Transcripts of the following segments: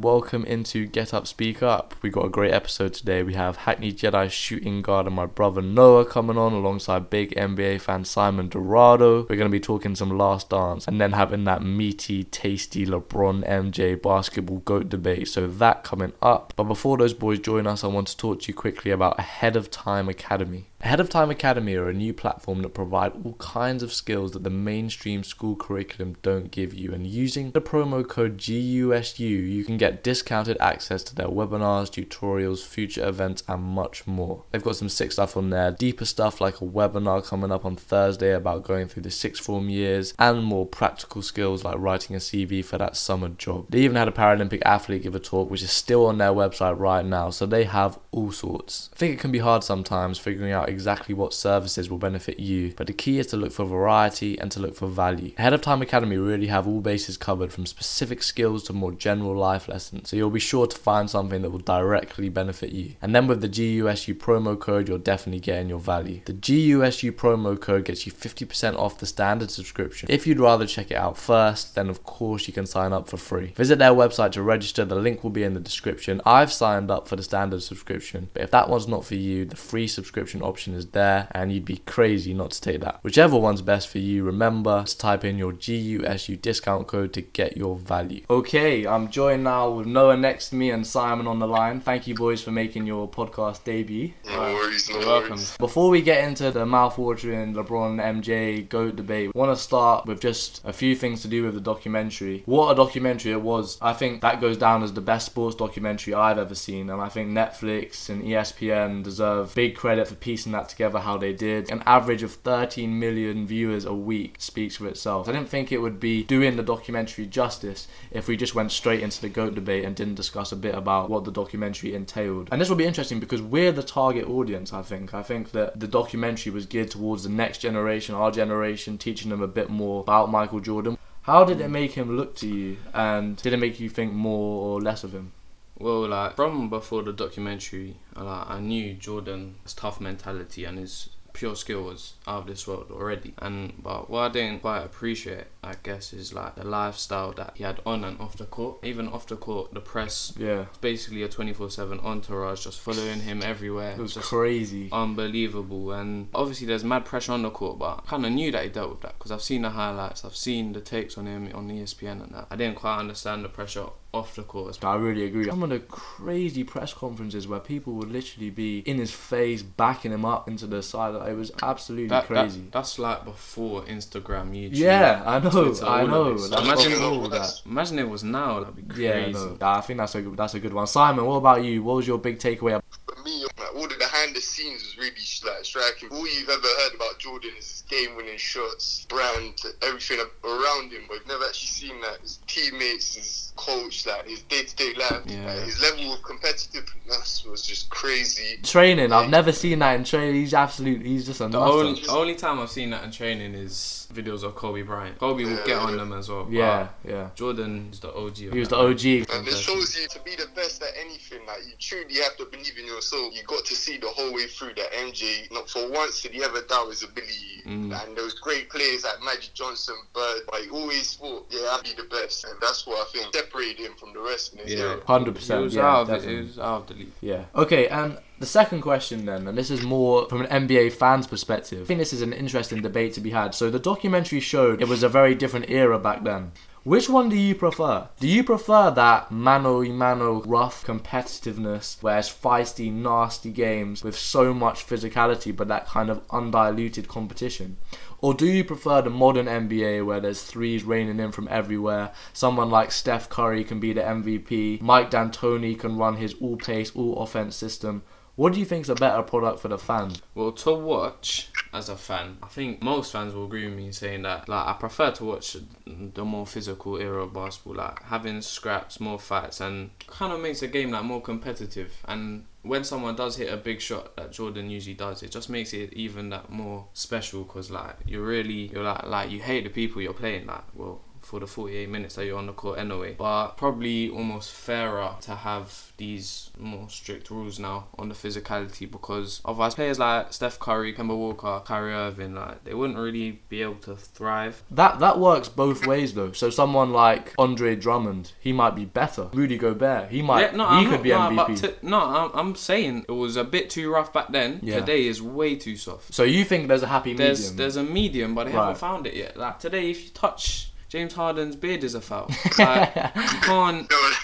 Welcome into Get Up Speak Up. We got a great episode today. We have Hackney Jedi shooting guard and my brother Noah coming on alongside big NBA fan Simon Dorado. We're going to be talking some last dance and then having that meaty, tasty LeBron MJ basketball GOAT debate. So that coming up. But before those boys join us, I want to talk to you quickly about Ahead of Time Academy. Ahead of Time Academy are a new platform that provide all kinds of skills that the mainstream school curriculum don't give you. And using the promo code GUSU, you can get discounted access to their webinars, tutorials, future events, and much more. They've got some sick stuff on there, deeper stuff like a webinar coming up on Thursday about going through the sixth form years, and more practical skills like writing a CV for that summer job. They even had a Paralympic athlete give a talk, which is still on their website right now, so they have all sorts. I think it can be hard sometimes figuring out exactly what services will benefit you, but the key is to look for variety and to look for value. Ahead of Time Academy really have all bases covered from specific skills to more general life lessons, so you'll be sure to find something that will directly benefit you. And then with the GUSU promo code, you're definitely getting your value. The GUSU promo code gets you 50% off the standard subscription. If you'd rather check it out first, then of course you can sign up for free. Visit their website to register, the link will be in the description. I've signed up for the standard subscription, but if that one's not for you, the free subscription option option is there, and you'd be crazy not to take that. Whichever one's best for you, remember to type in your GUSU discount code to get your value. Okay, I'm joined now with Noah next to me and Simon on the line. Thank you, boys, for making your podcast debut. No worries, no You're worries. welcome. Before we get into the mouth-watering LeBron MJ GOAT debate, I want to start with just a few things to do with the documentary. What a documentary it was. I think that goes down as the best sports documentary I've ever seen, and I think Netflix and ESPN deserve big credit for piecing that together how they did. An average of 13 million viewers a week speaks for itself. I didn't think it would be doing the documentary justice if we just went straight into the GOAT debate and didn't discuss a bit about what the documentary entailed. And this will be interesting because we're the target audience, I think. I think that the documentary was geared towards the next generation, our generation, teaching them a bit more about Michael Jordan. How did it make him look to you? And did it make you think more or less of him? Well, like from before the documentary, like, I knew Jordan's tough mentality and his pure skill was out of this world already. And but what I didn't quite appreciate, I guess, is like the lifestyle that he had on and off the court. Even off the court, the press, Yeah. it's basically a twenty four seven entourage just following him everywhere. It was just crazy. unbelievable. And obviously, there's mad pressure on the court, but I kind of knew that he dealt with that because I've seen the highlights, I've seen the takes on him on ESPN and that. I didn't quite understand the pressure off the court. I really agree. Some of the crazy press conferences where people would literally be in his face, backing him up into the side. It was absolutely That, that- crazy. that's like before Instagram, YouTube. yeah, I know, Twitter, I know. Imagine- before that. Imagine it was now, that'd be Yeah, crazy. no, I think that's a good, that's a good one. Simon, what about you? What was your big takeaway? For me, like, all the behind the scenes was really like striking. All you've ever heard about Jordan is his game winning shots, brand, everything around him, but you've never actually seen that. His teammates, his coach, like his day to day life, Yeah. like, his level of competitiveness was just crazy. Training, I've never seen that in training. He's absolute. He's just a The only, only time I've seen that in training is videos of Kobe Bryant. Kobe will get on them as well. yeah, yeah. Jordan is the OG. of He was the OG. And this shows you to be the best at anything. Like you truly have to believe in yourself. You got to see the whole way through that MJ. Not for once did he ever doubt his ability. Mm. And those great players like Magic Johnson, Bird, but he always thought, yeah, I'll be the best. And that's what I think separated him from the rest in his Yeah. Hundred He percent. was, Yeah, out of it, definitely. he was out of the league. Yeah. Okay, and the second question then, and this is more from an NBA fan's perspective. I think this is an interesting debate to be had. So the documentary showed it was a very different era back then. Which one do you prefer? Do you prefer that mano y mano rough competitiveness where it's feisty, nasty games with so much physicality but that kind of undiluted competition? Or do you prefer the modern NBA where there's threes raining in from everywhere? Someone like Steph Curry can be the MVP. Mike D'Antoni can run his all pace, all offense system. What do you think is a better product for the fans? Well, to watch as a fan, I think most fans will agree with me in saying that. Like, I prefer to watch the more physical era of basketball, like having scraps, more fights, and kind of makes the game like more competitive. And when someone does hit a big shot that Jordan usually does, it just makes it even that more special because like you're really you're like like you hate the people you're playing. Like, well, for the 48 minutes that you're on the court anyway. But probably almost fairer to have these more strict rules now on the physicality because otherwise players like Steph Curry, Kemba Walker, Kyrie Irving, like they wouldn't really be able to thrive. That that works both ways though. So someone like Andre Drummond, he might be better. Rudy Gobert, he might Yeah, no, he I'm could not, be no, MVP. But t- no, I'm, I'm saying it was a bit too rough back then. Yeah. Today is way too soft. so you think there's a happy There's medium? there's a medium, but they Right. haven't found it yet. Like today, if you touch James Harden's beard, is a foul. Like, you can't. No, 100%.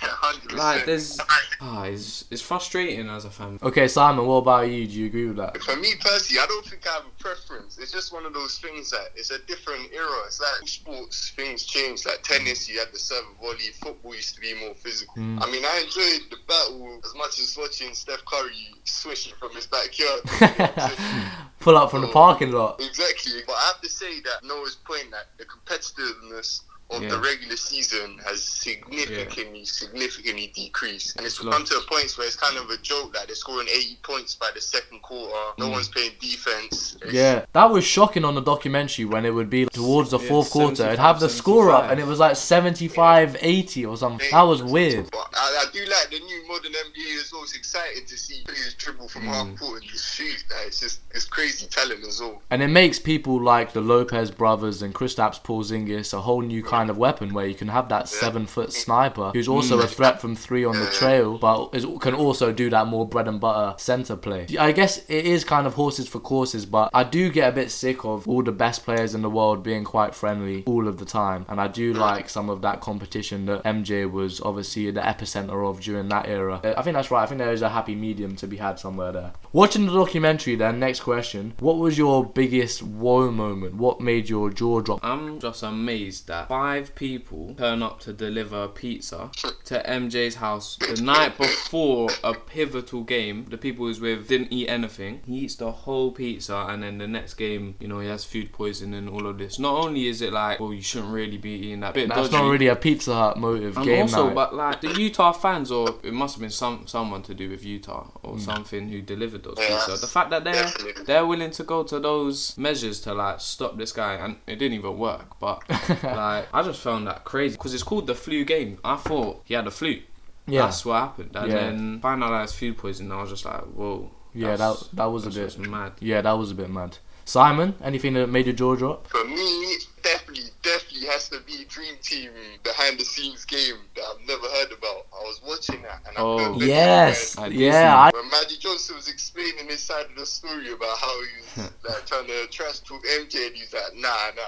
Like there's, ah, it's, it's frustrating as a fan. Okay, Simon, what about you? Do you agree with that? For me personally, I don't think I have a preference. It's just one of those things that it's a different era. It's like sports things change. Like tennis, you had the serve volley. Football used to be more physical. Mm. I mean, I enjoyed the battle as much as watching Steph Curry swishing from his backyard. You know what I'm saying? Pull up from the parking lot. Exactly, but I have to say that Noah's point that the competitiveness of Yeah. the regular season has significantly, significantly decreased, and it's It's come to a point where it's kind of a joke that they're scoring 80 points by the second quarter. No Mm. one's playing defense. It's- Yeah, that was shocking on the documentary when it would be towards the Yeah, fourth quarter. It'd have the score up and it was like 75 80 or something. That was weird. But I, I do like the new modern NBA as well. It's exciting to see players dribble from Mm. half court and just shoot. Like, it's just it's crazy talent as well. And it makes people like the Lopez brothers and Kristaps Porzingis a whole new kind of weapon where you can have that seven foot sniper who's also a mm. threat from three on the trail, but is, can also do that more bread and butter center play. I guess it is kind of horses for courses, but I do get a bit sick of all the best players in the world being quite friendly all of the time. And I do like some of that competition that MJ was obviously the epicenter of during that era. Uh, I think that's right. I think there is a happy medium to be had somewhere there. Watching the documentary, then, next question. What was your biggest woe moment? What made your jaw drop? I'm just amazed that five people turn up to deliver pizza to MJ's house the night before a pivotal game. The people he's with didn't eat anything. He eats the whole pizza, and then the next game, you know, he has food poisoning and all of this. Not only is it like, well, you shouldn't really be eating that bit That's dodgy. not really a Pizza Hut motive And game also, night. but like the Utah fans, or it must have been some someone to do with Utah or Hmm. something who delivered those Yeah, pizza. The fact that they're definitely. they're willing to go to those measures to like stop this guy, and it didn't even work. But like, I just found that crazy because it's called the flu game. I thought he had a flu. yeah, That's what happened, and Yeah. then find out that it's food poisoning. I was just like, whoa. yeah, that that was a bit. just mad. Yeah, that was a bit mad. Simon, anything that made your jaw drop? For me, definitely, definitely has to be Dream Team behind the scenes game that I've never heard about. I was watching that and I Oh. couldn't Yes, I yeah. I, When Magic Johnson was explaining his side of the story about how he was like trying to trash talk MJ, and he's like, nah, nah, nah,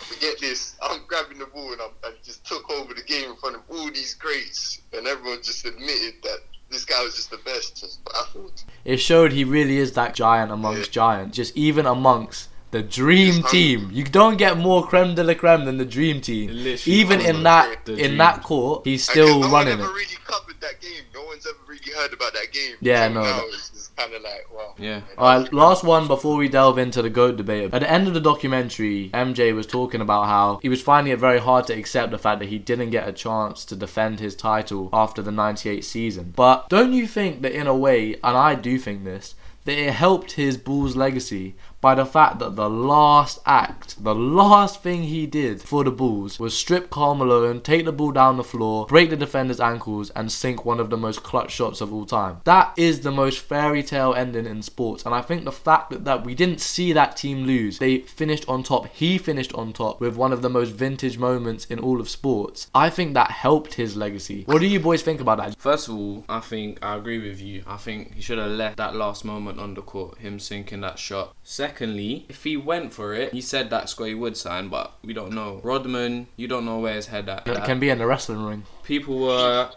forget this. I'm grabbing the ball and, I'm, and just took over the game in front of all these greats, and everyone just admitted that this guy was just the best. Just baffled. it showed he really is that giant amongst giants. Just even amongst the dream team, you don't get more creme de la creme than the dream team. Literally. Even in that The in dream. that court, he's And still no running one ever it. really covered that game. No one's ever really heard about that game. Yeah, Till no, Now that- it's kind of like, wow. Yeah. Alright, last one before we delve into the GOAT debate. At the end of the documentary, MJ was talking about how he was finding it very hard to accept the fact that he didn't get a chance to defend his title after the 98 season. But don't you think that, in a way, and I do think this, that it helped his Bulls legacy by the fact that the last act, the last thing he did for the Bulls was strip Karl Malone, take the ball down the floor, break the defender's ankles, and sink one of the most clutch shots of all time. That is the most fairy tale ending in sports, and I think the fact that, that we didn't see that team lose, they finished on top, he finished on top with one of the most vintage moments in all of sports. I think that helped his legacy. What do you boys think about that? First of all, I think I agree with you. I think he should have left that last moment on the court, him sinking that shot. Secondly, if he went for it, he said that's what he would sign, but we don't know. Rodman, you don't know where his head at. It can be in the wrestling ring. People were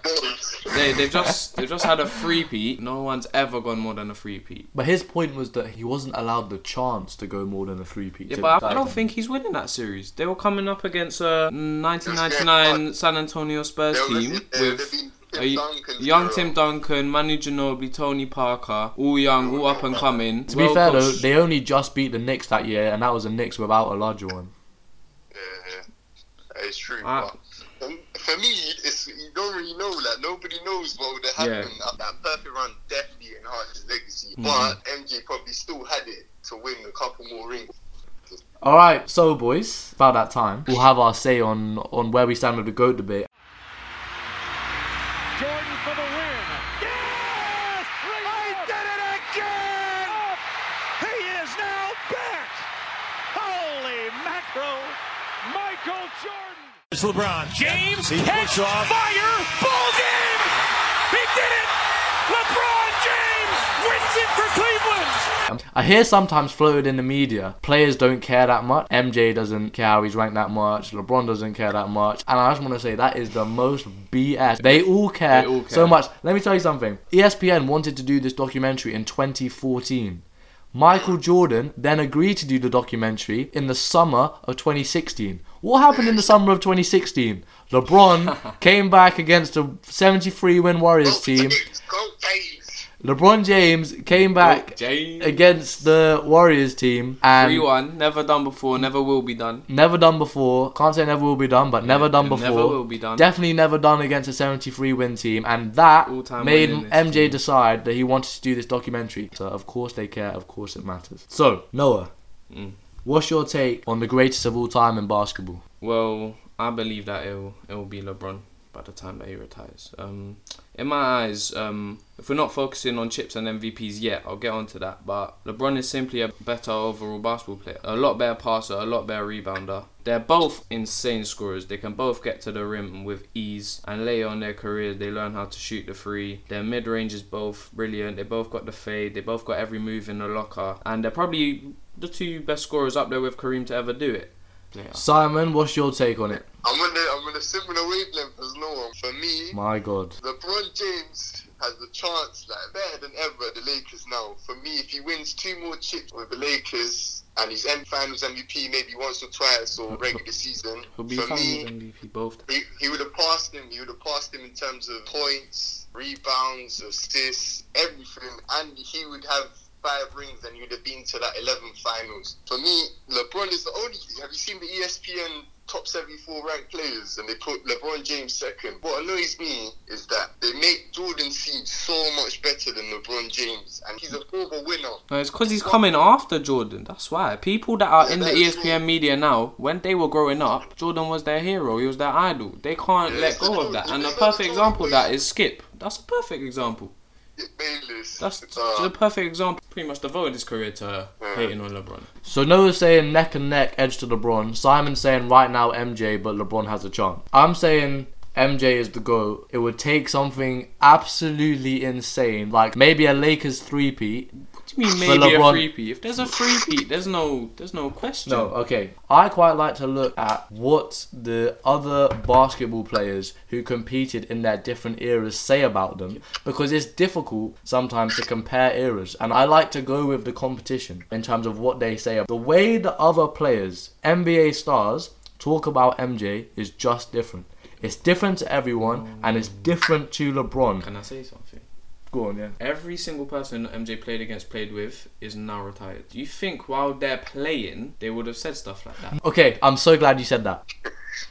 they they've just they've just had a free peat. No one's ever gone more than a free peat. But his point was that he wasn't allowed the chance to go more than a three peat. Yeah, but I, I don't think he's winning that series. They were coming up against a 1999 San Antonio Spurs team with been a Tim Duncan's young era. Tim Duncan, Manu Ginobili, Tony Parker, all young, all up and coming. To be fair though, they only just beat the Knicks that year, and that was a Knicks without Olajuwon. Yeah, yeah. It's true. Ah. for me, it's you don't really know. Like nobody knows what would have Yeah. happened. Uh, That perfect run definitely enhanced his legacy, Mhm. but MJ probably still had it to win a couple more rings. All right, so boys, about that time, we'll have our say on on where we stand with the goat debate. Jordan for the win. Yes! I did it again! He is now back! Holy mackerel! Michael Jordan! It's LeBron. James, He catch, off. fire, ball game! He did it! LeBron James wins it for Cleveland! I hear sometimes floated in the media, players don't care that much. MJ doesn't care how he's ranked that much. LeBron doesn't care that much. And I just want to say that is the most BS. They all care, They all so much. Let me tell you something. ESPN wanted to do this documentary in 2014. Michael Jordan then agreed to do the documentary in the summer of 2016. What happened in the summer of 2016? LeBron came back against a 73 win Warriors team. James, go James. LeBron James came back James. against the Warriors team and 3 1. Never done before, never will be done. never done before. Can't say never will be done, but never done before. never will be done. Definitely never done against a 73 win team, and that All-time made MJ team. decide that he wanted to do this documentary. So of course they care. Of course it matters. So Noah, Mm. what's your take on the greatest of all time in basketball? Well, I believe that it'll it'll be LeBron by the time that he retires. Um, in my eyes, um, if we're not focusing on chips and MVPs yet, I'll get onto that. But LeBron is simply a better overall basketball player, a lot better passer, a lot better rebounder. They're both insane scorers. They can both get to the rim with ease, and later on their career, they learn how to shoot the three. Their mid range is both brilliant. They both got the fade. They both got every move in the locker, and they're probably the two best scorers up there with Kareem to ever do it. Yeah. Simon, what's your take on it? I'm on the I'm on a similar wavelength as Noah. For me, My God. LeBron James has a chance like better than ever at the Lakers now. For me, if he wins two more chips with the Lakers and he's end finals MVP maybe once or twice or regular season, He'll be for me, MVP both. he, he would have passed him. He would have passed him in terms of points, rebounds, assists, everything, and he would have five rings and you'd have been to that 11 finals. For me, LeBron is the only. Have you seen the ESPN top 74 ranked players and they put LeBron James second? What annoys me is that they make Jordan seem so much better than LeBron James, and he's a former winner. No, it's because he's coming after Jordan. That's why. People that are Yeah, in the ESPN true. media now, when they were growing up, Jordan was their hero. He was their idol. They can't Yeah, let go of that. And It's perfect example of that is Skip. That's a perfect example. Bayless. That's uh, the perfect example. Pretty much devoted his career to hating on LeBron. So Noah's saying neck and neck, edge to LeBron. Simon's saying right now MJ, but LeBron has a chance. I'm saying MJ is the GOAT. It would take something absolutely insane, like maybe a Lakers three-peat. You mean maybe a LeBron- three-peat? If there's a three-peat, there's no, there's no question. No, okay. I quite like to look at what the other basketball players who competed in their different eras say about them because it's difficult sometimes to compare eras. And I like to go with the competition in terms of what they say. The way the other players, NBA stars, talk about MJ is just different. It's different to everyone and it's different to LeBron. Can I say something? Go on, yeah. Every single person MJ played against, played with, is now retired. Do you think while they're playing, they would have said stuff like that? Okay, I'm so glad you said that.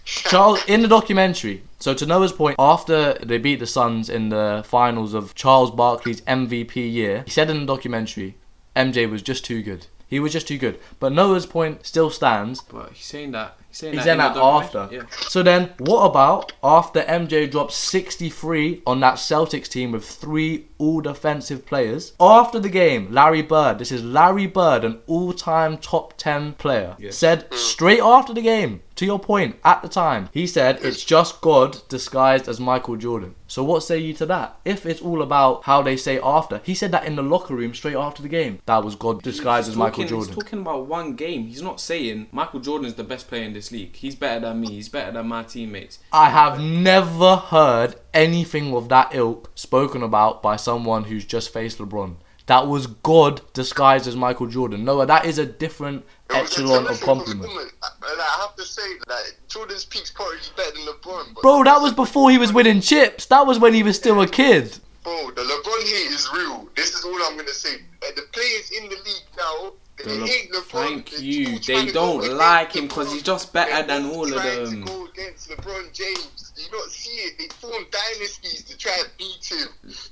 Charles in the documentary. So to Noah's point, after they beat the Suns in the finals of Charles Barkley's MVP year, he said in the documentary, MJ was just too good. He was just too good. But Noah's point still stands. But he's saying that. He's saying He's that, saying in that after. Yeah. So then, what about after MJ dropped 63 on that Celtics team with three all defensive players? After the game, Larry Bird, this is Larry Bird, an all time top 10 player, said straight after the game, to your point, at the time, he said it's just God disguised as Michael Jordan. So what say you to that? If it's all about how they say after, he said that in the locker room straight after the game. That was God disguised He's as Michael Jordan. He's talking about one game. He's not saying Michael Jordan is the best player in this league. He's better than me. He's better than my teammates. I have never heard anything of that ilk spoken about by someone who's just faced LeBron. That was God disguised as Michael Jordan. Noah, that is a different It echelon of compliment. compliment. And I have to say that Jordan's peak's probably better than LeBron. But Bro, that was before he was winning chips. That was when he was still a kid. Bro, the LeBron hate is real. This is all I'm gonna say. The players in the league now, The They Le- hate LeBron. thank They're you. all They don't like him because he's just better than all all of trying them. To go against LeBron James. Do you not see it? They form dynasties to try and beat him.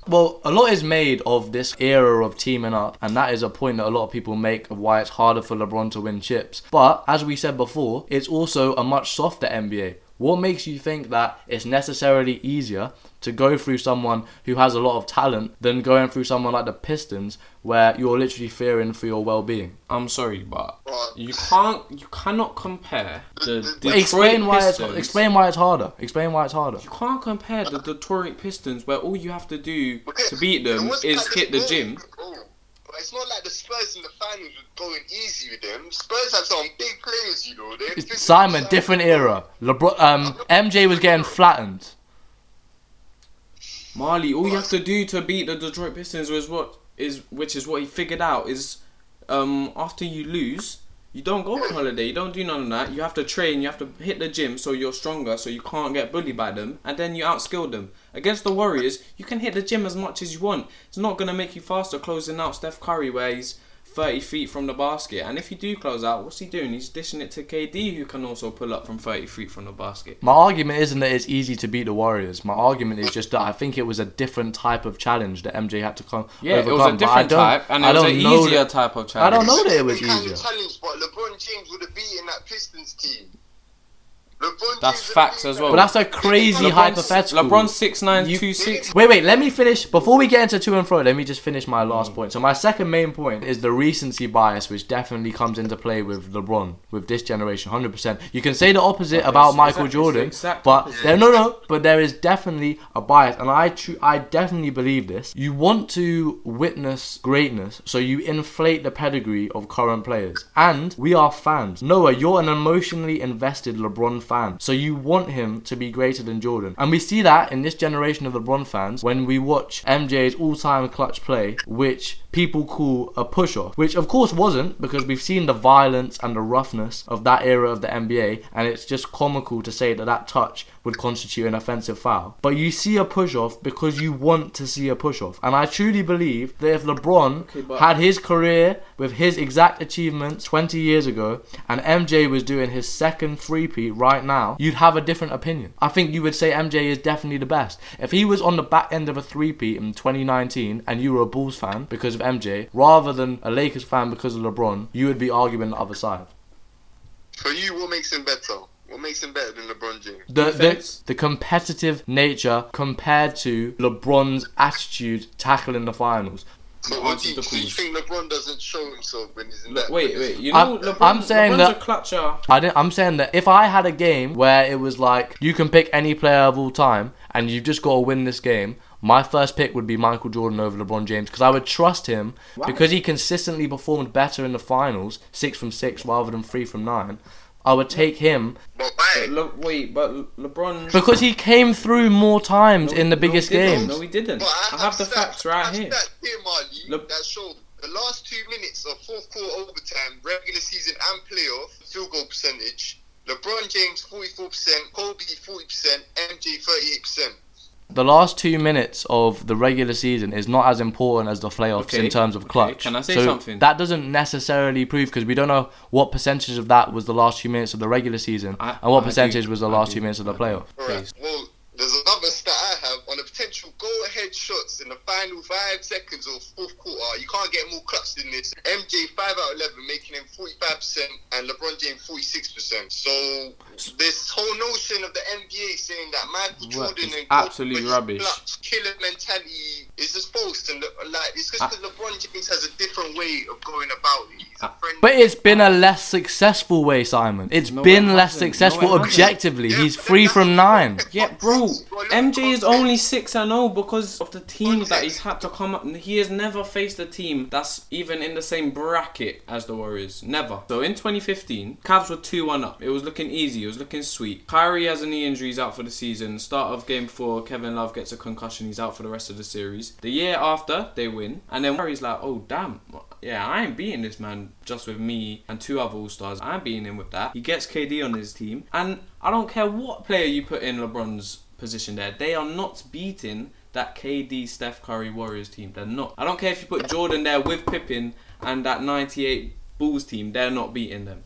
Well, a lot is made of this era of teaming up, and that is a point that a lot of people make of why it's harder for LeBron to win chips. But as we said before, it's also a much softer NBA. What makes you think that it's necessarily easier to go through someone who has a lot of talent than going through someone like the Pistons, where you're literally fearing for your well-being? I'm sorry, but you can't, you cannot compare the Detroit explain why it's explain why it's harder. Explain why it's harder. You can't compare the Detroit Pistons, where all you have to do Okay, to beat them is like hit the gym. It's not like the Spurs in the finals were going easy with them. Spurs have some big players, you know. Simon, different era. LeBron, um, MJ was getting flattened. Marley, all you have to do to beat the Detroit Pistons was what is, which is what he figured out is, um, after you lose, you don't go on holiday, you don't do none of that. You have to train, you have to hit the gym so you're stronger, so you can't get bullied by them, and then you outskill them. Against the Warriors, you can hit the gym as much as you want. It's not gonna make you faster closing out Steph Curry where he's 30 feet from the basket. And if you do close out, what's he doing? He's dishing it to KD, who can also pull up from 30 feet from the basket. My argument isn't that it's easy to beat the Warriors. My argument is just that I think it was a different type of challenge that MJ had to come Yeah, it was a different type, and I it was don't an easier that- type of challenge. I don't know that it was Different kind easier. of challenge, but LeBron James would have beaten that Pistons team. LeBron That's facts as well. But that's a crazy LeBron's- hypothetical. LeBron's six nine You- two six. Wait, wait, let me finish. Before we get into to and fro, let me just finish my last point. So, my second main point is the recency bias, which definitely comes into play with LeBron, with this generation, 100%. You can say the opposite about Michael exact- it's the Jordan, exact but opposite. there, no, no, but there is definitely a bias, and I, tru- I definitely believe this. You want to witness greatness, so you inflate the pedigree of current players. And we are fans. Noah, you're an emotionally invested LeBron fan, so you want him to be greater than Jordan. And we see that in this generation of LeBron fans when we watch MJ's all-time clutch play, which people call a push-off, which of course wasn't because we've seen the violence and the roughness of that era of the NBA, and it's just comical to say that that touch would constitute an offensive foul. But you see a push-off because you want to see a push-off, and I truly believe that if LeBron Okay, had his career with his exact achievements 20 years ago, and MJ was doing his second three-peat right now, you'd have a different opinion. I think you would say MJ is definitely the best. If he was on the back end of a three-peat in 2019 and you were a Bulls fan because of MJ, rather than a Lakers fan because of LeBron, you would be arguing the other side. For you, what makes him better? What makes him better than LeBron James? The, the, the competitive nature compared to LeBron's attitude tackling the finals. So, What what do you, the so you think LeBron doesn't show himself when he's in Look, that? wait, wait. You I'm- know, LeBron, I'm saying LeBron's that- a clutcher. I didn't, I'm saying that if I had a game where it was like you can pick any player of all time and you've just got to win this game, my first pick would be Michael Jordan over LeBron James because I would trust him Why? because he consistently performed better in the finals, six from six rather than three from nine. I would take him But why? But Le- wait, but LeBron. because he came through more times in the No, biggest he games. No, he didn't. But I have the stats- facts I right have here. stats here, Marley, Look- that show the last two minutes of fourth quarter overtime, regular season and playoff field goal percentage. LeBron James 44%, Kobe 40%, MJ 38%. The last two minutes of the regular season is not as important as the playoffs Okay, in terms of okay, clutch. can I say so something? That doesn't necessarily prove because we don't know what percentage of that was the last two minutes of the regular season I- and what I percentage do- was the I last do- two minutes of the I do. playoff. Alright, Please. well, there's another stat I have on the potential go-ahead shots in the final five seconds of fourth quarter. You can't get more clutch than this. MJ 5 out of 11, making him 45%, and LeBron James 46%. So, this whole notion of the NBA saying that Michael Jordan is and absolute Kobe rubbish. clutch killer mentality is just false. And like, it's just because LeBron James has a different way of going about it. He's a uh, I- friend. But it's been a less successful way, Simon. It's No, been it less hasn't. No, successful it objectively. Yeah, He's but three from nine. Yeah, bro. MJ is only six and zero because of the teams that he's had to come up. He has never faced a team that's even in the same bracket as the Warriors. Never. So in 2015, Cavs were two one up. It was looking easy. It was looking sweet. Kyrie has a knee injury. He's out for the season. Start of game four, Kevin Love gets a concussion. He's out for the rest of the series. The year after, they win, and then Kyrie's like, "Oh damn." Yeah, I ain't beating this man just with me and two other All Stars. I'm beating him with that. He gets KD on his team, and I don't care what player you put in LeBron's position there. They are not beating that KD Steph Curry Warriors team. They're not. I don't care if you put Jordan there with Pippen and that 98 Bulls team, they're not beating them.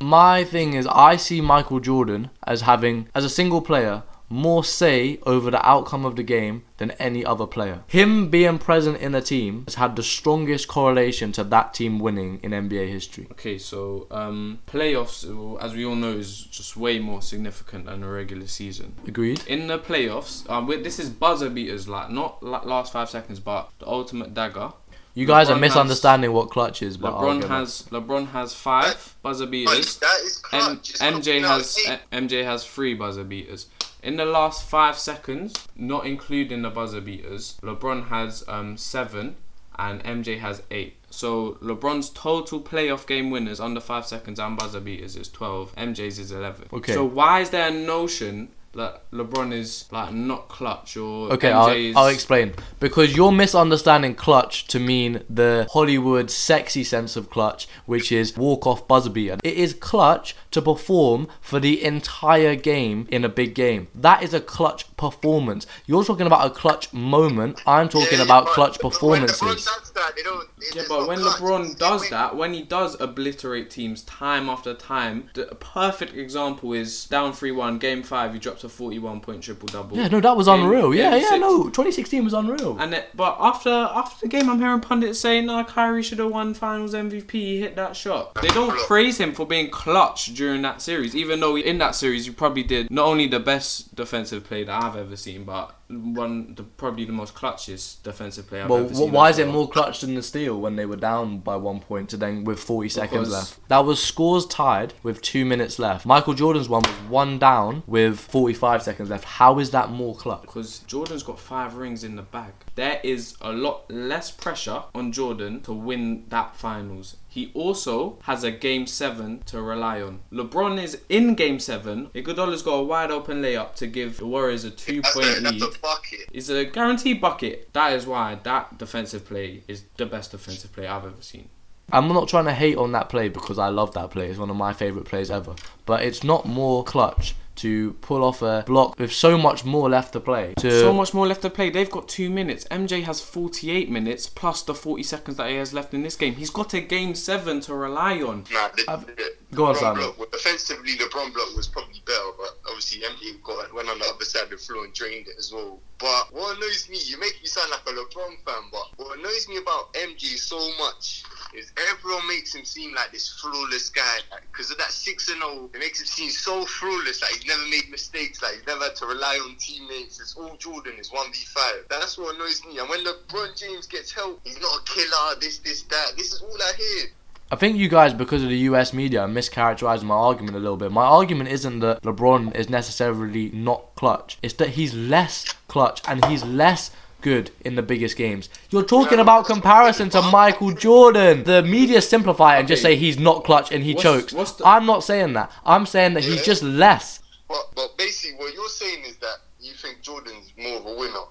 My thing is, I see Michael Jordan as having, as a single player, more say over the outcome of the game than any other player. Him being present in a team has had the strongest correlation to that team winning in NBA history. Okay, so um, playoffs, as we all know, is just way more significant than a regular season. Agreed? In the playoffs, um, this is buzzer beaters, like not la- last five seconds, but the ultimate dagger. You guys LeBron are has- misunderstanding what clutch is, but LeBron get has LeBron has five buzzer beaters. that is M- clutch. It's MJ has no, MJ has three buzzer beaters. In the last five seconds, not including the buzzer beaters, LeBron has um, seven and MJ has eight. So LeBron's total playoff game winners under five seconds and buzzer beaters is twelve. MJ's is eleven. Okay. So why is there a notion that LeBron is like not clutch or Okay, MJ I'll, I'll explain. Because you're misunderstanding clutch to mean the Hollywood sexy sense of clutch, which is walk off buzzer beater. It is clutch to perform for the entire game in a big game. That is a clutch performance. You're talking about a clutch moment. I'm talking Yeah, about but- clutch but when LeBron performances. Does that, they don't- it- Yeah, but not when clutch. LeBron It's- does it- that, when he does obliterate teams time after time, the perfect example is down 3 1, game 5, he drops a 41 point triple double. Yeah, no, that was Game- unreal. Yeah, game yeah, six. no, 2016 was unreal. And it, but after after the game, I'm hearing pundits saying, "No, Kyrie should have won Finals MVP. He hit that shot." They don't praise him for being clutch during that series, even though in that series you probably did not only the best defensive play that I've ever seen, but one the probably the most clutchest defensive play I've Well, ever seen. why is it more clutch than the steal when they were down by one point to then with 40 seconds Because- left? That was scores tied with two minutes left. Michael Jordan's one was one down with 45 seconds left. How is that more clutch? Because Jordan's got five rings in the bag. There is a lot less pressure on Jordan to win that finals. He also has a game seven to rely on. LeBron is in game seven. Iguodala's got a wide open layup to give the Warriors a two point lead. a bucket. It's a guaranteed bucket. That is why that defensive play is the best defensive play I've ever seen. I'm not trying to hate on that play because I love that play. It's one of my favourite plays ever. But it's not more clutch to pull off a block with so much more left to play. To So much more left to play. They've got two minutes. MJ has 48 minutes plus the 40 seconds that he has left in this game. He's got a game seven to rely on. Nah, the, I've- the Go on, LeBron block, well, offensively, LeBron block was probably better, but obviously MJ got went on the other side of the floor and drained it as well. But what annoys me, you make me sound like a LeBron fan, but what annoys me about MJ so much is everyone makes him seem like this flawless guy. Because of that 6 and 0, it makes him seem so flawless. Like he's never made mistakes, like he's never had to rely on teammates. It's all Jordan, it's 1v5. That's what annoys me. And when LeBron James gets help, he's not a killer, this, this, that. This is all I hear. I think you guys, because of the US media, mischaracterizing my argument a little bit. My argument isn't that LeBron is necessarily not clutch. It's that he's less clutch and he's less good in the biggest games. You're talking about comparison to Michael Jordan. The media simplify it and just say he's not clutch and he What's- chokes. what's the- I'm not saying that. I'm saying that he's just less. But, but basically, what you're saying is that you think Jordan's more of a winner.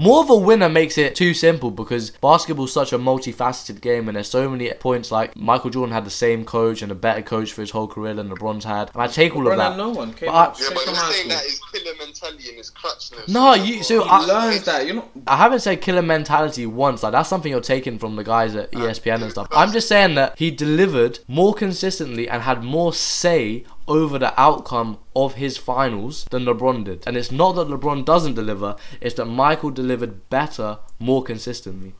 More of a winner makes it too simple because basketball's such a multifaceted game and there's so many points like Michael Jordan had the same coach and a better coach for his whole career than LeBron's had. And I take all of that. had no one. Came But I- up Yeah, but you're saying school. that his killer mentality and his clutchness. No, you- so He I- learns that. You're not. I haven't said killer mentality once. Like that's something you're taking from the guys at ESPN and stuff. I'm just saying that he delivered more consistently and had more say over the outcome of his finals than LeBron did. And it's not that LeBron doesn't deliver, it's that Michael delivered better more consistently.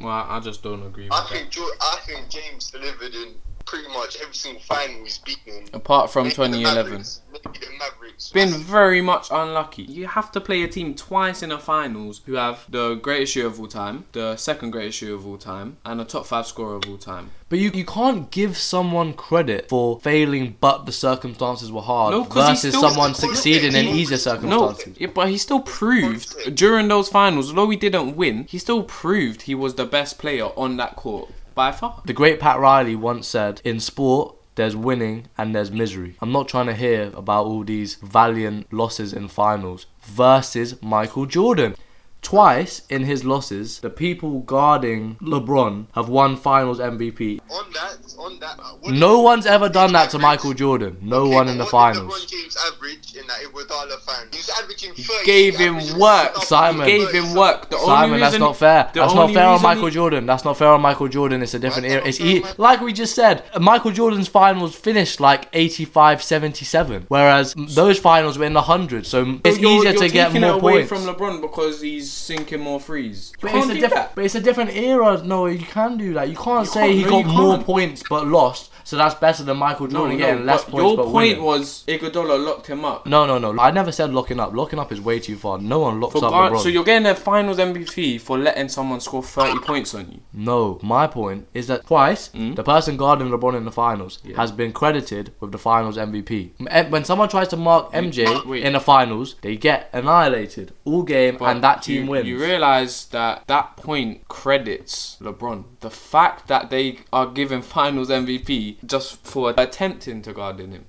Well, I I just don't agree with I that. think Jo- I think James delivered in pretty much every single final he's beaten. Apart from Maybe the 2011. Mavericks- Maybe the Mavericks. been very much unlucky. You have to play a team twice in the finals who have the greatest year of all time, the second greatest year of all time, and a top five scorer of all time. But you, you can't give someone credit for failing but the circumstances were hard No, 'cause he versus still- someone Look, succeeding in he- easier No, circumstances. yeah, but he still proved during those finals, although he didn't win, he still proved he was the best player on that court by far. The great Pat Riley once said, in sport, there's winning and there's misery. I'm not trying to hear about all these valiant losses in finals versus Michael Jordan. Twice in his losses, the people guarding LeBron have won finals MVP. On that, on that. uh, what No did- one's ever done that to? Michael Jordan. No Okay, one in the what finals. Did LeBron James average in that Iguodala final? He averaging 30. Gave him work, something, Simon. Gave him work. The only Simon, that's reason- not fair. That's not fair on Michael he- Jordan. That's not fair on Michael Jordan. It's a different era. It's fair e- like we just said. Michael Jordan's finals finished like 85, 77, whereas those finals were in the hundreds. So it's You're- easier you're to get more it away points. from LeBron because he's sinking more threes. You But it's, a do different, that. but it's a different era. No, you can do that. You can't say can't, he no, got you more can't. points but lost, so that's better than Michael Jordan no, getting less but points your point winning. was Iguodala locked him up. No, no, no. I never said locking up. Locking up is way too far. No one locks For up guard- LeBron. so you're getting a Finals MVP for letting someone score 30 points on you. No, my point is that twice Mm. the person guarding LeBron in the finals Yeah. has been credited with the finals MVP. When someone tries to mark MJ wait. in the finals, they get annihilated all game, But and that team you, wins. You realize that that point credits LeBron. The fact that they are giving Finals MVP just for attempting to guard him.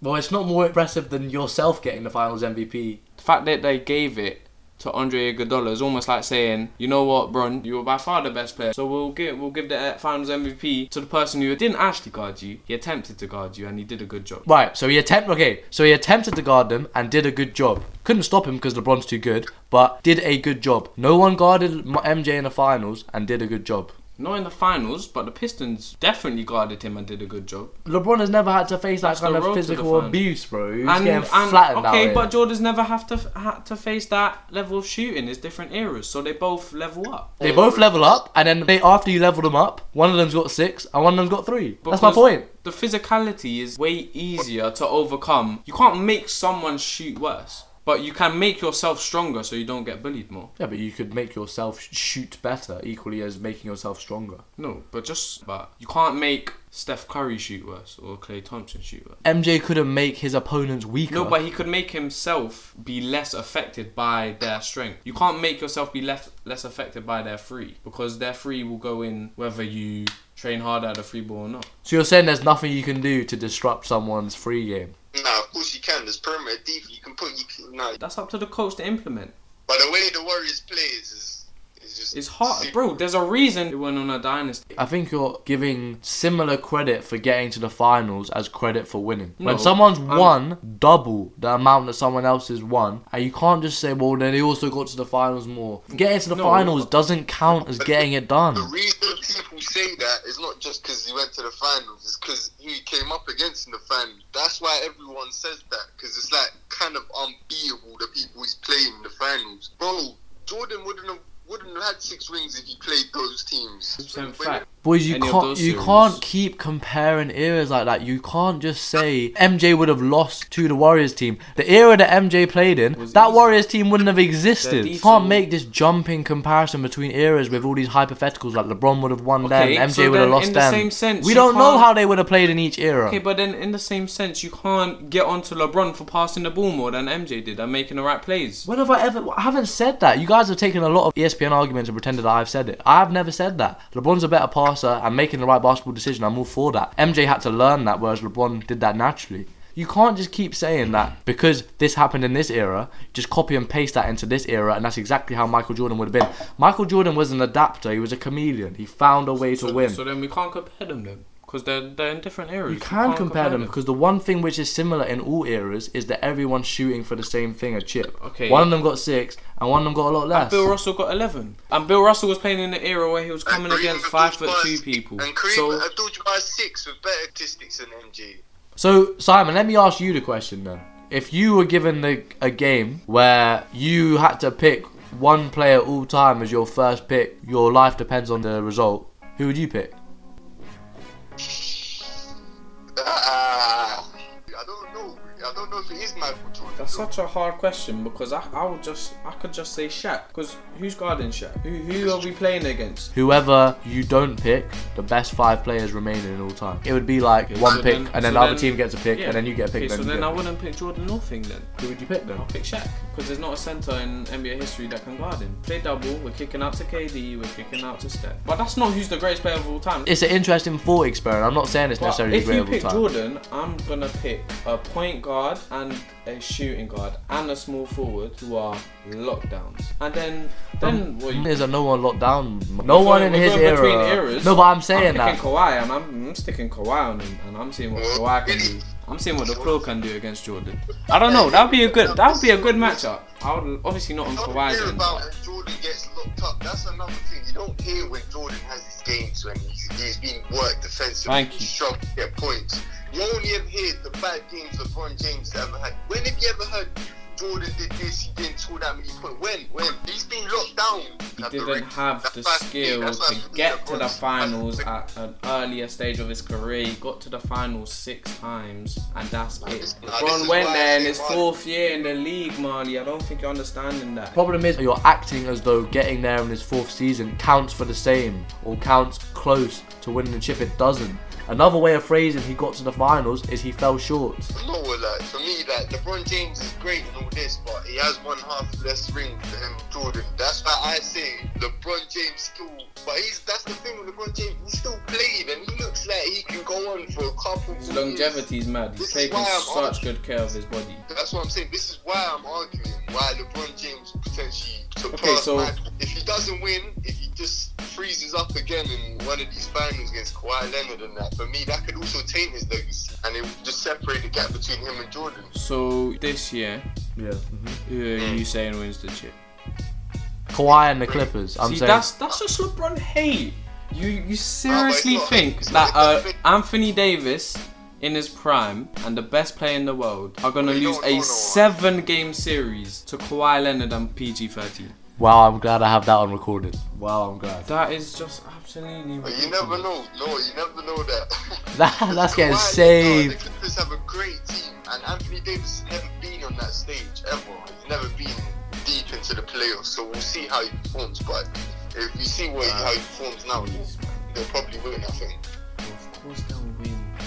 well, it's not more impressive than yourself getting the finals MVP. The fact that they gave it to Andre Iguodala is almost like saying, you know what, Bron, you were by far the best player, so we'll give we'll give the uh, Finals MVP to the person who didn't actually guard you. He attempted to guard you, and he did a good job. Right, so he attempt okay, so he attempted to guard them and did a good job. Couldn't stop him because LeBron's too good, but did a good job. No one guarded MJ in the finals and did a good job. Not in the finals, but the Pistons definitely guarded him and did a good job. LeBron has never had to face that That's kind of road to the physical abuse, bro. He's and, getting and flattened okay, but Jordan's never have to had to face that level of shooting. It's different eras, so they both level up. They both level up, and then they after you level them up, one of them's got six and one of them's got three. That's my point. The physicality is way easier to overcome. You can't make someone shoot worse, but you can make yourself stronger so you don't get bullied more. Yeah, but you could make yourself shoot better, equally as making yourself stronger. No, but just but you can't make Steph Curry shoot worse or Klay Thompson shoot worse. MJ couldn't make his opponents weaker. No, but he could make himself be less affected by their strength. You can't make yourself be less less affected by their free because their free will go in whether you train hard at a free ball or not. so you're saying there's nothing you can do to disrupt someone's free game. Nah, of course you can. There's perimeter defense. You can put. You can, nah, That's up to the coach to implement. but the way the Warriors plays is is just. It's hard, bro. There's a reason they went on a dynasty. I think you're giving similar credit for getting to the finals as credit for winning. No, when someone's I'm- won double the amount that someone else has won, and you can't just say, well, then they also got to the finals more. Getting to the No. finals doesn't count as getting it done. The reason people say that it's not just because he went to the finals, it's because he came up against in the finals. That's why everyone says that, because it's like kind of unbeatable the people he's playing in the finals. Bro, Jordan wouldn't have wouldn't have had six rings if he played those teams. 100% When- fact. Boys, you Any can't you series. can't keep comparing eras like that. You can't just say MJ would have lost to the Warriors team. The era that MJ played in, Was that easy. Warriors team wouldn't have existed. You can't make this jumping comparison between eras with all these hypotheticals like LeBron would have won Okay, them, MJ so would have lost in the them. same sense, we don't know how they would have played in each era. Okay, but then in the same sense, you can't get onto LeBron for passing the ball more than MJ did and making the right plays. When have I ever? I haven't said that. You guys have taken a lot of E ESPN arguments and pretended that I've said it. I've never said that. LeBron's a better passer and making the right basketball decision. I'm all for that. MJ had to learn that, whereas LeBron did that naturally. You can't just keep saying that because this happened in this era, just copy and paste that into this era, and that's exactly how Michael Jordan would have been. Michael Jordan was an adapter, he was a chameleon. He found a way to win. so then we can't compare them then, because they're they're in different eras. You can can't compare them because the one thing which is similar in all eras is that everyone's shooting for the same thing, a chip. Okay. One of them got six, and one of them got a lot less. And less. Bill Russell got 11. And Bill Russell was playing in the era where he was coming Kareem against five foot two people. And Kareem So Abdul-Jabbar is six with better statistics than MJ. So Simon, let me ask you the question then. If you were given the, a game where you had to pick one player all time as your first pick, your life depends on the result, who would you pick? Ah, I don't know. I don't know if Michael Jordan. That's such a hard question because I, I would just I could just say Shaq because who's guarding Shaq? Who who are we playing against? Whoever you don't pick, the best five players remaining in all time. It would be like Okay, one so pick, then- and then so the other then- team gets a pick, Yeah. and then you get a pick. Okay, then so you then get I a wouldn't pick Jordan Northing then. Who would you pick then? I'll pick Shaq because there's not a center in NBA history that can guard him. Play double, we're kicking out to KD, we're kicking out to Steph. But that's not who's the greatest player of all time. It's an interesting thought experiment. I'm not saying it's But necessarily if great you of all pick time. Jordan, I'm gonna pick a point guard and a shooting guard and a small forward who are lockdowns, and then um, then what you Is that no one locked down? No We're one going- in his era. between eras. No, but I'm saying I'm that. picking Kawhi, and I'm, I'm sticking Kawhi on him, and I'm seeing what Kawhi can do. I'm seeing what the pro can do against Jordan. I don't know. That would be a good. That would be a good matchup. I would obviously not on You don't Kawhi's end. about but- when Jordan gets locked up. That's another thing. You don't hear when Jordan has his games when he's, he's being worked defensively. Thank you. He's struggling to get points. You only ever hear the bad games LeBron James ever had. When have you ever heard Jordan did this, he didn't score that many points? When? When? He's been locked down. He didn't ring. have That's the why- skill to get to the LeBron's- finals at an earlier stage of his career. He got to the finals six times, and that's Nah, it. this- LeBron is went there in his Marley- fourth year in the league, Marley. I don't think you're understanding that. Problem is, you're acting as though getting there in his fourth season counts for the same or counts close to winning the chip. It doesn't. Another way of phrasing he got to the finals is he fell short. No, like for me, like LeBron James is great and all this, but he has one half less ring than Jordan. That's why I say LeBron James still. But he's that's the thing with LeBron James. He's still playing and he looks like he can go on for a couple. His more longevity is mad. He's This is taking why I'm such good care of his body. That's what I'm saying. This is why I'm arguing why LeBron James potentially surpass Okay, so- Michael. If he doesn't win, if he just freezes up again in one of these finals against Kawhi Leonard and that, for me that could also taint his legacy and it would just separate the gap between him and Jordan. So this year, Yeah. who are you saying wins the chip? Kawhi and the Clippers. I'm See, saying. that's that's just LeBron hate. You you seriously not. think It's that not uh, that. Anthony Davis in his prime and the best player in the world are gonna Well, lose a seven game series to Kawhi Leonard and PG thirteen? Wow, I'm glad I have that on recorded. Wow, I'm glad. That is just absolutely But you never know. No, you never know that. That, that's getting Kawhi, saved. no, The Clippers have a great team, and Anthony Davis has never been on that stage ever. He's never been deep into the playoffs, so we'll see how he performs. But if we see what he, how he performs now, they'll probably win. I think. Of course they'll win.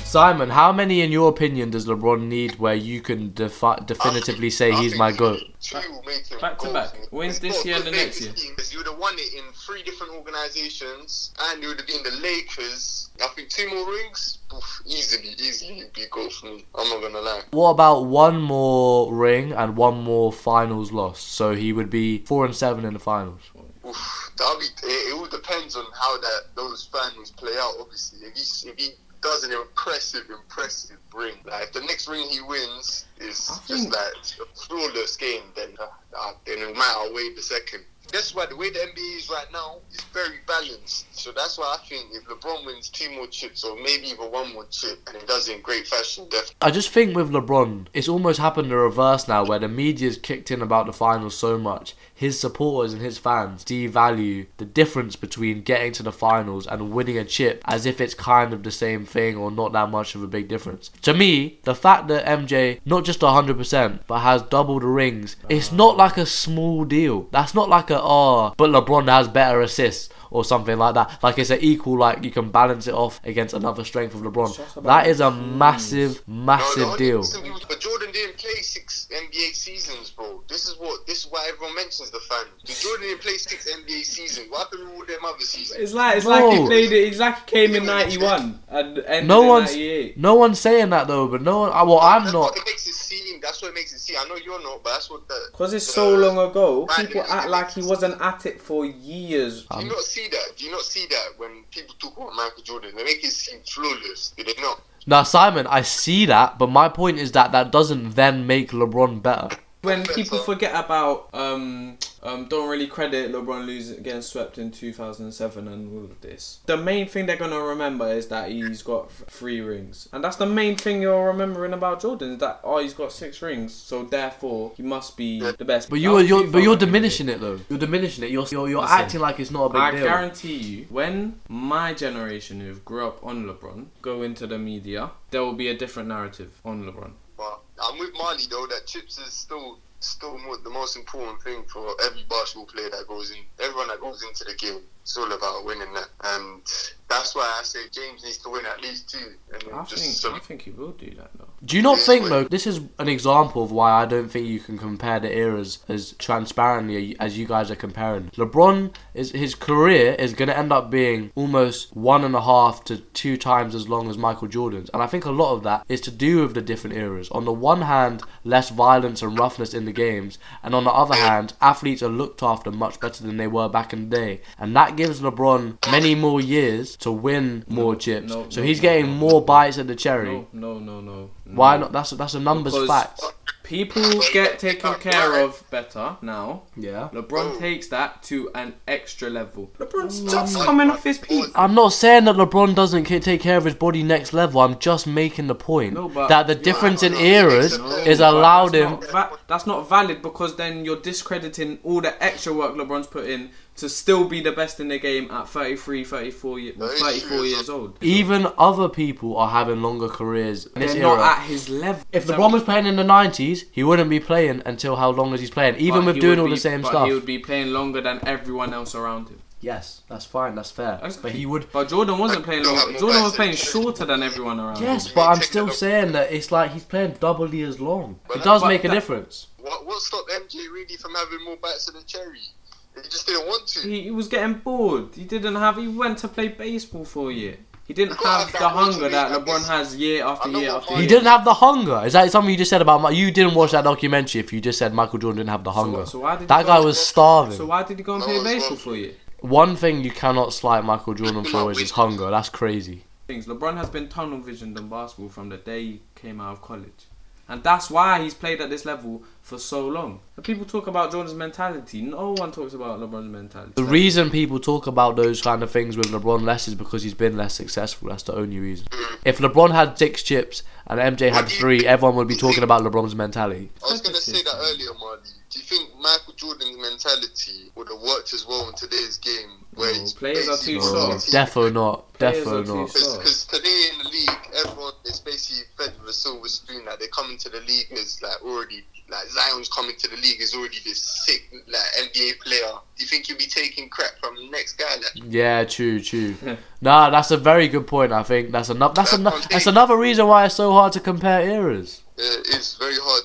Simon, how many, in your opinion, does LeBron need where you can defi- definitively say I he's my goat? Two make him back to back. Wins this not year and the next Lakers year. team, 'cause You would have won it in three different organizations, and you would have been the Lakers. I think two more rings, oof, easily, easily, be a goal for me. I'm not gonna lie. What about one more ring and one more finals loss? So he would be four and seven in the finals. Oof, be, it, it all depends on how that those finals play out. Obviously, if he if he does an impressive, impressive ring, like if the next ring he wins is I just think- like a flawless game, then uh, uh, then it might outweigh the second. That's why the way the NBA is right now is very balanced. So that's why I think if LeBron wins two more chips or maybe even one more chip and he does it in great fashion, definitely. I just think with LeBron, it's almost happened the reverse now, where the media's kicked in about the finals so much. His supporters and his fans devalue the difference between getting to the finals and winning a chip as if it's kind of the same thing or not that much of a big difference. To me, the fact that MJ, not just 100%, but has double the rings, it's not like a small deal. That's not like a, oh, but LeBron has better assists. Or something like that. Like it's an equal, like you can balance it off against another strength of LeBron. just That is a massive, massive No, deal. But Jordan didn't play six NBA seasons, bro. This is what this is why everyone mentions the finals. Because Jordan didn't play six NBA seasons. What happened with all them other seasons? It's like it's Bro. like he played it. It's like he came in '91 and ended No in one's '98. no one's saying that though, but no one. uh, Well, I'm That's not. What it makes it seem. That's what it makes it seem. I know you're not, but that's what the. Because it's the- so long ago, people act like he wasn't at it for years. Do you not see that? Do you not see that when people talk about Michael Jordan? They make it seem flawless. Do they not? Now, Simon, I see that, but my point is that that doesn't then make LeBron better. When people forget about, um, um, don't really credit LeBron losing getting swept in 2007 and all of this. The main thing they're gonna remember is that he's got three rings, and that's the main thing you're remembering about Jordan is that oh he's got six rings, so therefore he must be the best. But you're you're but you're diminishing it though. You're diminishing it. You're you're, you're Listen, acting like it's not a big I deal. I guarantee you, when my generation who grew up on LeBron go into the media, there will be a different narrative on LeBron. I'm with Marley though. That chips is still still mo- the most important thing for every basketball player that goes in. Everyone that goes into the game, it's all about winning that. And That's why I say James needs to win at least two. And I just think some, I think he will do that though. Do you not Yeah, think but- though? This is an example of why I don't think you can compare the eras as transparently as you guys are comparing. LeBron is his career is going to end up being almost one and a half to two times as long as Michael Jordan's, and I think a lot of that is to do with the different eras. On the one hand, less violence and roughness in the games, and on the other hand, athletes are looked after much better than they were back in the day, and that gives LeBron many more years to win more chips. no, so no, he's no, getting no, more bites at the cherry. No, no, no, no. Why not? That's that's a numbers Because- fact. People get taken care of better now. Yeah. LeBron takes that to an extra level. LeBron's just coming off his peak. I'm not saying that LeBron doesn't take care of his body next level. I'm just making the point No, but- that the difference in eras no, is allowed that's him. Not va- that's not valid because then you're discrediting all the extra work LeBron's put in to still be the best in the game at 33, 34, ye- well, That is 34 years old. Even other people are having longer careers They're era. not at his level. if So- LeBron was playing in the 90s, he wouldn't be playing until how long as he's playing, even but with doing all be- the same but stuff. He would be playing longer than everyone else around him. Yes, that's fine. That's fair. But he would. But Jordan wasn't playing Don't have longer. more Jordan was playing shorter than everyone around Yes, him. but I'm still saying that it's like he's playing doubly as long. But It does make a that- difference. what, what stopped MJ really from having more bites of the cherry? He just didn't want to. He, he was getting bored. He didn't have. He went to play baseball for a year. He didn't You have have the hunger that. LeBron has year after year after Mark- He didn't have the hunger. Is that something you just said about? Mi- You didn't watch that documentary. If you just said Michael Jordan didn't have the hunger, so why did that guy go- was starving. So why did he go and No, play baseball for a year? One thing you cannot slight Michael Jordan for is his hunger. That's crazy. Things. LeBron has been tunnel visioned on basketball from the day he came out of college. And that's why he's played at this level for so long. And people talk about Jordan's mentality. No one talks about LeBron's mentality. The reason people talk about those kind of things with LeBron less is because he's been less successful. That's the only reason. Mm. If LeBron had six chips and MJ had three, everyone would be talking about LeBron's mentality. I was going to say that earlier, Marley. Do you think Michael Jordan's mentality would have worked as well in today's game? Where No, he's players are too basically- soft. Defo not. Players are Defo not. Because today in the league, everyone is basically fed with a silver spoon. Like they come into the league as like already like Zion's coming to the league is already this sick like NBA player. Do you think you'll be taking crap from the next guy? Like Yeah, true, true. nah, that's a very good point. I think that's another. That's That's another. one That's another reason why it's so hard to compare eras. uh, it's very hard because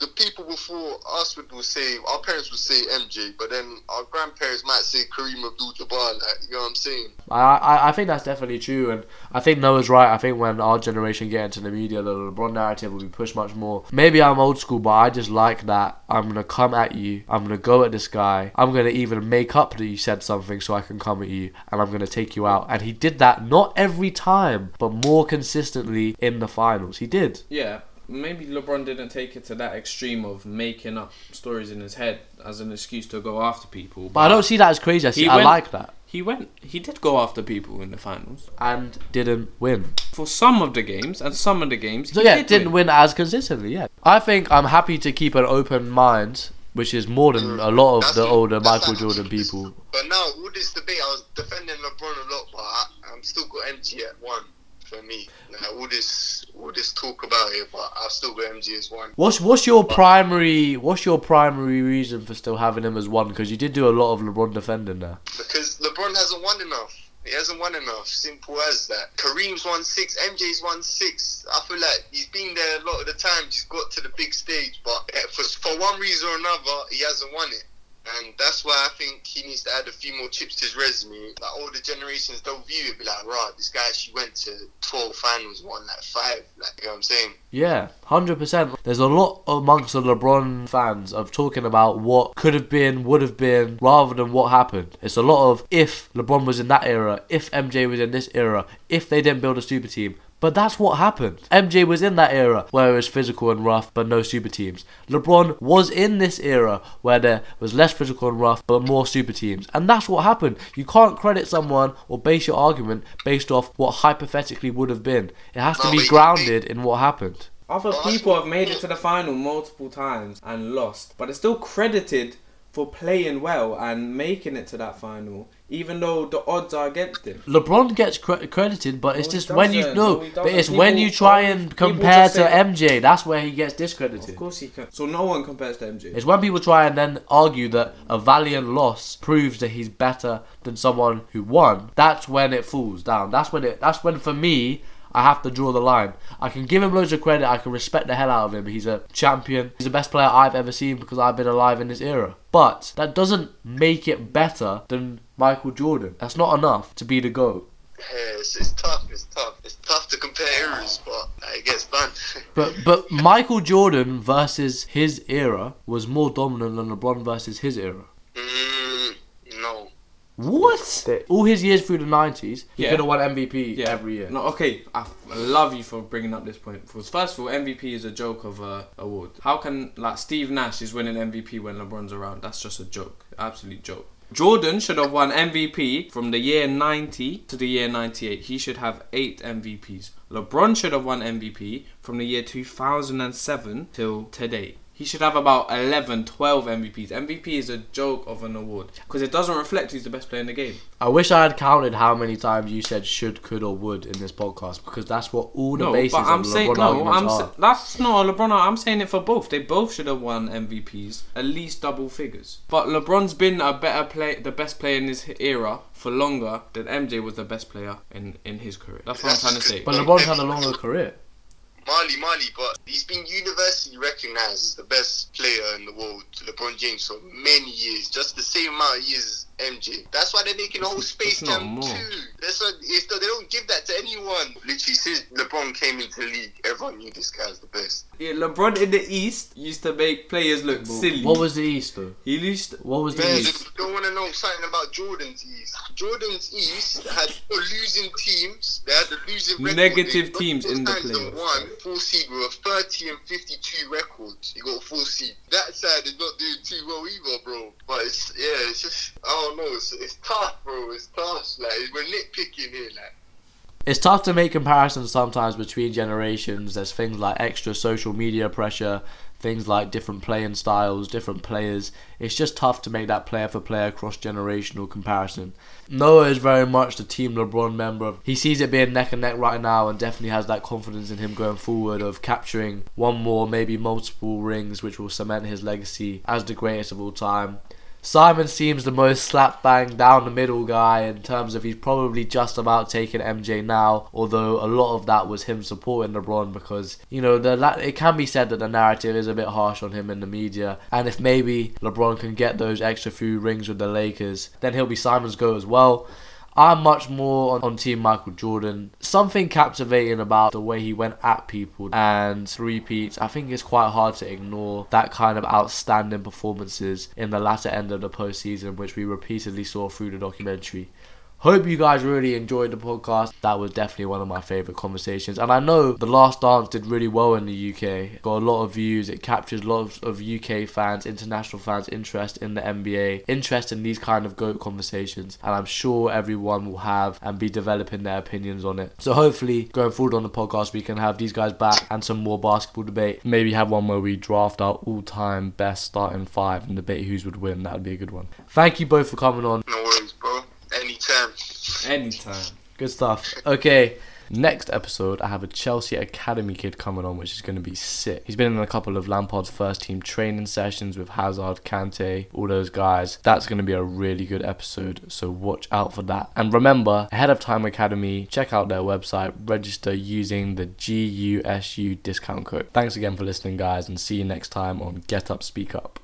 the people before us would will say our parents would say MJ, but then our grandparents might say Kareem Abdul-Jabbar. Like you know what I'm saying? I, I I think that's definitely true, and I think Noah's right. I think when our generation get into the media, the LeBron narrative will be pushed much more. Maybe I'm old school, but I just like that. I'm gonna come at you. I'm gonna go at this guy. I'm gonna even make up that you said something so I can come at you, and I'm gonna take you out. And he did that not every time, but more consistently in the finals. He did. Yeah, maybe LeBron didn't take it to that extreme of making up stories in his head as an excuse to go after people. But I don't see that as crazy. I see. He I went- like that. He went. He did go after people in the finals And didn't win. for some of the games, and some of the games. So he yeah, did didn't win as consistently. Yeah, I think I'm happy to keep an open mind, which is more than mm. a lot of That's the what- older Michael like- Jordan people. But now all this debate, I was defending LeBron a lot, but I, I'm still got MJ at one for me. Like, all this, all this talk about it, but I've still got MJ as one. What's what's your primary what's your primary reason for still having him as one? Because you did do a lot of LeBron defending there. Because LeBron hasn't won enough. He hasn't won enough. Simple as that. Kareem's won six. MJ's won six. I feel like he's been there a lot of the time. He's got to the big stage, but for, for one reason or another, he hasn't won it. And that's why I think he needs to add a few more chips to his resume. Like older generations, they'll view it, be like, right, this guy actually went to 12 finals, won like five. Like, you know what I'm saying? Yeah, hundred percent. There's a lot amongst the LeBron fans of talking about what could have been, would have been, rather than what happened. It's a lot of if LeBron was in that era, if MJ was in this era, if they didn't build a super team. But that's what happened. MJ was in that era where it was physical and rough, but no super teams. LeBron was in this era where there was less physical and rough, but more super teams. And that's what happened. You can't credit someone or base your argument based off what hypothetically would have been. It has to be grounded in what happened. Other people have made it to the final multiple times and lost, but they're still credited for playing well and making it to that final, even though the odds are against him. LeBron gets cre- credited, but it's No, just when you doesn't. no, but it's doesn't. when you try and compare to MJ. That's where he gets discredited. Of course he can. So no one compares to MJ. It's when people try and then argue that a valiant loss proves that he's better than someone who won. That's when it falls down. That's when it. That's when for me. I have to draw the line. I can give him loads of credit. I can respect the hell out of him. He's a champion. He's the best player I've ever seen because I've been alive in this era. But that doesn't make it better than Michael Jordan. That's not enough to be the GOAT. Yeah, it's, it's tough. It's tough. It's tough to compare eras, but it gets done. But but Michael Jordan versus his era was more dominant than LeBron versus his era. What? All his years through the nineties, he Yeah. could have won MVP every year. No, okay. I, f- I love you for bringing up this point. Because first of all, MVP is a joke of a award. How can like Steve Nash is winning MVP when LeBron's around? That's just a joke. Absolute joke. Jordan should have won MVP from the year 90 to the year 98. He should have eight MVPs. LeBron should have won MVP from the year 2007 till today. He should have about 11, 12 MVPs. MVP is a joke of an award because it doesn't reflect who's the best player in the game. I wish I had counted how many times you said should, could, or would in this podcast because that's what all the no, bases but I'm of saying LeBron no. I'm are. sa- that's not a LeBron. I'm saying it for both. They both should have won MVPs, at least double figures. But LeBron's been a better play, the best player in his era for longer than MJ was the best player in in his career. That's what I'm trying to say. but LeBron's had a longer career. Marley, Marley, but he's been universally recognized as the best player in the world, to LeBron James, for many years, just the same amount of years as MJ. That's why they're making a whole Space That's not Jam more. 2. That's why it's, they don't give that to anyone. Literally, since LeBron came into the league, everyone knew this guy's the best. Yeah, LeBron in the East used to make players look silly. What was the East though? he used? What was the Man, East? if you don't want to know something about Jordan's East, Jordan's East had losing teams. They had the losing record. Negative They- teams in the times playoffs. Full seed with a 30 and 52 record. You got full seed. That side is not doing too well either, bro. But it's yeah, it's just I don't know. It's, it's tough, bro. It's tough. Like we're nitpicking here, like. It's tough to make comparisons sometimes between generations. There's things like extra social media pressure, things like different playing styles, different players. It's just tough to make that player for player cross generational comparison. Noah is very much the Team LeBron member. He sees it being neck and neck right now and definitely has that confidence in him going forward of capturing one more, maybe multiple rings, which will cement his legacy as the greatest of all time. Simon seems the most slap bang down the middle guy in terms of he's probably just about taking MJ now, although a lot of that was him supporting LeBron because, you know, the it can be said that the narrative is a bit harsh on him in the media. And if maybe LeBron can get those extra few rings with the Lakers, then he'll be Simon's go as well. I'm much more on, on Team Michael Jordan. Something captivating about the way he went at people and repeats. I think it's quite hard to ignore that kind of outstanding performances in the latter end of the postseason, which we repeatedly saw through the documentary. Hope you guys really enjoyed the podcast. That was definitely one of my favourite conversations. And I know The Last Dance did really well in the UK. Got a lot of views. It captures lots of UK fans, international fans' interest in the NBA, interest in these kind of GOAT conversations. And I'm sure everyone will have and be developing their opinions on it. So hopefully, going forward on the podcast, we can have these guys back and some more basketball debate. Maybe have one where we draft our all time best starting five and debate who's would win. That would be a good one. Thank you both for coming on. No. Anytime. Good stuff. Okay. Next episode, I have a Chelsea Academy kid coming on, which is going to be sick. He's been in a couple of Lampard's first team training sessions with Hazard, Kante, all those guys. That's going to be a really good episode, so watch out for that. And remember, ahead of Time Academy, check out their website, register using the GUSU discount code. Thanks again for listening, guys, and see you next time on Get Up Speak Up.